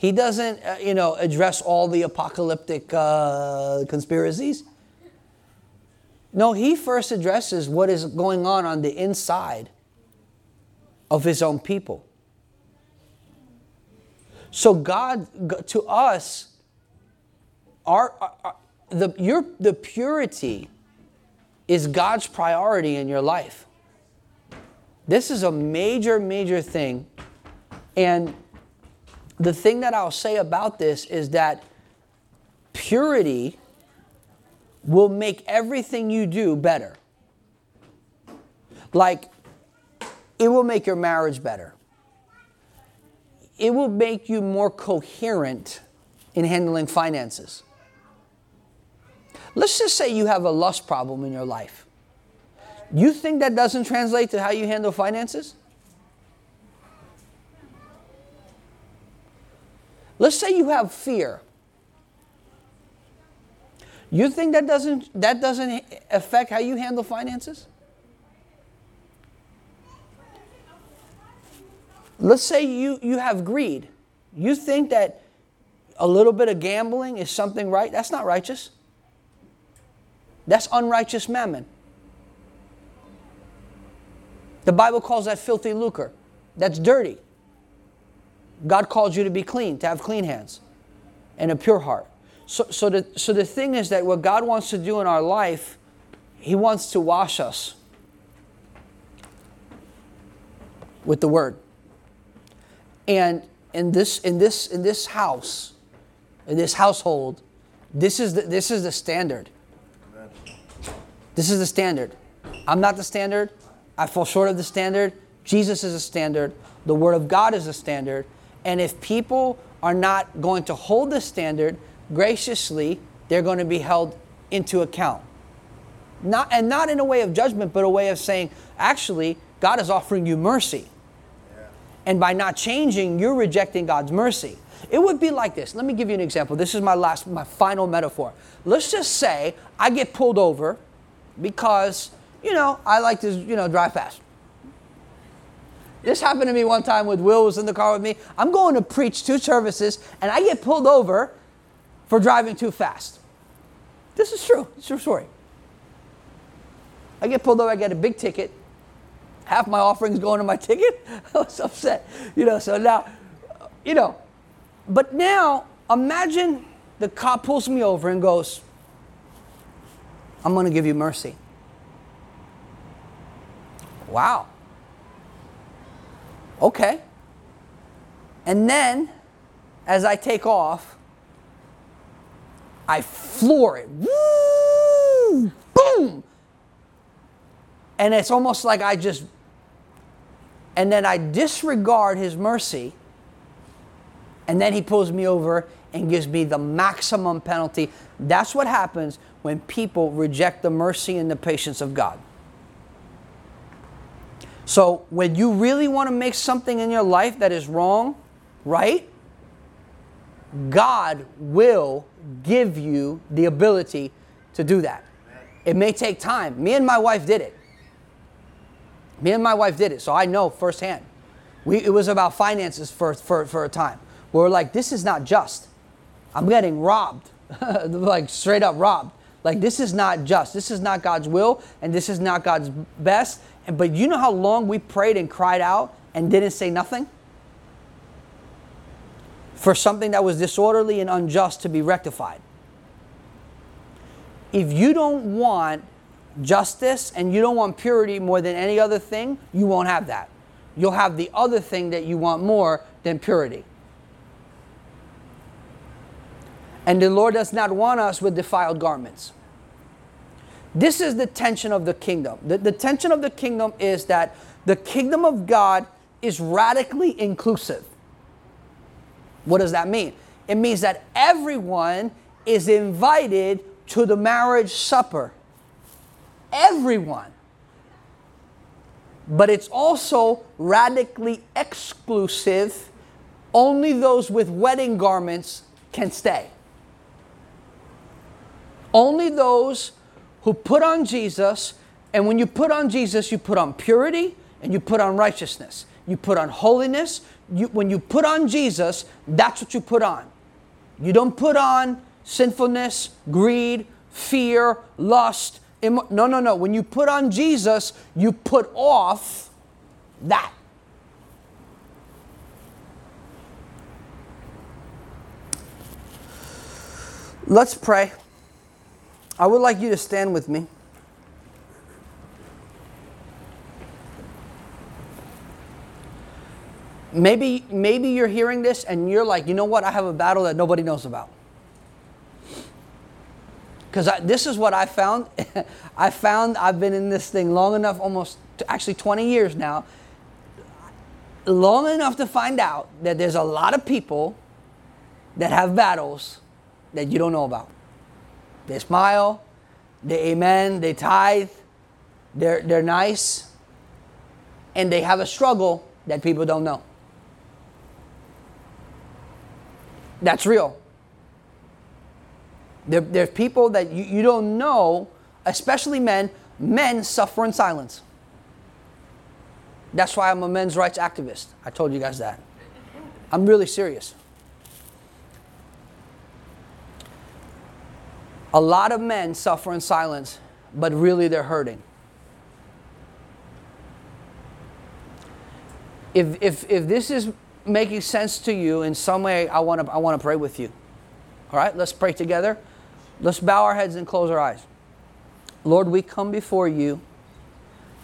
He doesn't, uh, you know, address all the apocalyptic uh, conspiracies. No, he first addresses what is going on on the inside of his own people. So, God, to us, our, our the, your, the purity is God's priority in your life. This is a major, major thing. And the thing that I'll say about this is that purity will make everything you do better. Like, it will make your marriage better. It will make you more coherent in handling finances. Let's just say you have a lust problem in your life. You think that doesn't translate to how you handle finances? Let's say you have fear. You think that doesn't that doesn't affect how you handle finances? Let's say you, you have greed. You think that a little bit of gambling is something right? That's not righteous. That's unrighteous mammon. The Bible calls that filthy lucre. That's dirty. God calls you to be clean, to have clean hands and a pure heart. So, so, the, so the thing is that what God wants to do in our life, He wants to wash us with the Word. And in this, in this, in this house, in this household, this is the, this is the standard. This is the standard. I'm not the standard. I fall short of the standard. Jesus is a standard. The Word of God is a standard. And if people are not going to hold the standard, graciously, they're going to be held into account. Not, and not in a way of judgment, but a way of saying, actually, God is offering you mercy. Yeah. And by not changing, you're rejecting God's mercy. It would be like this. Let me give you an example. This is my last, my final metaphor. Let's just say I get pulled over because, you know, I like to, you know, drive fast. This happened to me one time with Will was in the car with me. I'm going to preach two services and I get pulled over for driving too fast. This is true. It's true story. I get pulled over, I get a big ticket. Half my offerings going to my [laughs] ticket. I was upset. You know, so now, you know, but now imagine the cop pulls me over and goes, I'm going to give you mercy. Wow. Okay. And then, as I take off, I floor it. Woo! Boom! And it's almost like I just, and then I disregard his mercy. And then he pulls me over and gives me the maximum penalty. That's what happens when people reject the mercy and the patience of God. So, when you really want to make something in your life that is wrong, right? God will give you the ability to do that. It may take time. Me and my wife did it. Me and my wife did it, so I know firsthand. We, it was about finances for, for, for a time. We are like, this is not just. I'm getting robbed, [laughs] like straight up robbed. Like this is not just. This is not God's will, and this is not God's best. But you know how long we prayed and cried out and didn't say nothing? For something that was disorderly and unjust to be rectified. If you don't want justice and you don't want purity more than any other thing, you won't have that. You'll have the other thing that you want more than purity. And the Lord does not want us with defiled garments. This is the tension of the kingdom. The, the tension of the kingdom is that the kingdom of God is radically inclusive. What does that mean? It means that everyone is invited to the marriage supper. Everyone. But it's also radically exclusive. Only those with wedding garments can stay. Only those who put on Jesus, and when you put on Jesus, you put on purity and you put on righteousness. You put on holiness. You, when you put on Jesus, that's what you put on. You don't put on sinfulness, greed, fear, lust. Im- no, no, no. When you put on Jesus, you put off that. Let's pray. I would like you to stand with me. Maybe, maybe you're hearing this and you're like, you know what? I have a battle that nobody knows about. Because this is what I found. [laughs] I found I've been in this thing long enough, almost actually 20 years now, long enough to find out that there's a lot of people that have battles that you don't know about. They smile, they amen, they tithe, they're, they're nice, and they have a struggle that people don't know. That's real. There, there's people that you, you don't know, especially men, men suffer in silence. That's why I'm a men's rights activist. I told you guys that. I'm really serious. A lot of men suffer in silence, but really they're hurting. If, if, if this is making sense to you in some way, I want to I want to pray with you. All right, let's pray together. Let's bow our heads and close our eyes. Lord, we come before you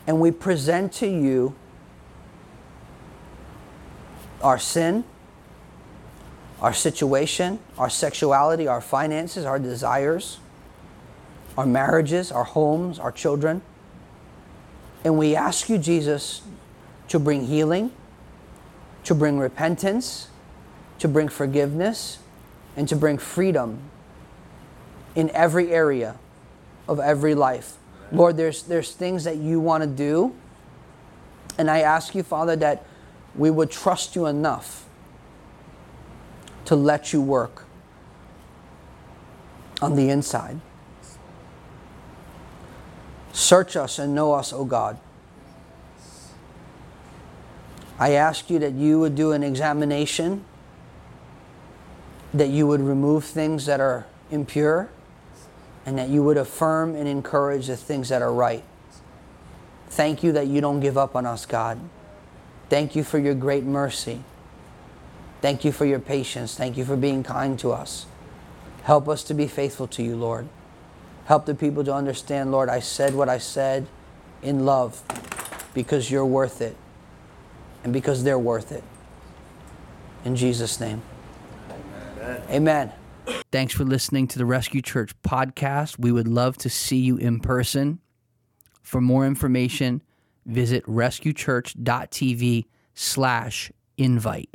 and we present to you our sin, our situation, our sexuality, our finances, our desires, our marriages, our homes, our children. And we ask you, Jesus, to bring healing, to bring repentance, to bring forgiveness, and to bring freedom in every area of every life. Lord, there's, there's things that you want to do. And I ask you, Father, that we would trust you enough to let you work on the inside. Search us and know us, O God. I ask you that you would do an examination, that you would remove things that are impure, and that you would affirm and encourage the things that are right. Thank you that you don't give up on us, God. Thank you for your great mercy. Thank you for your patience. Thank you for being kind to us. Help us to be faithful to you, Lord. Help the people to understand, Lord, I said what I said in love because you're worth it and because they're worth it. In Jesus' name. Amen. Amen. Thanks for listening to the Rescue Church podcast. We would love to see you in person. For more information, visit rescuechurch.tv slash invite.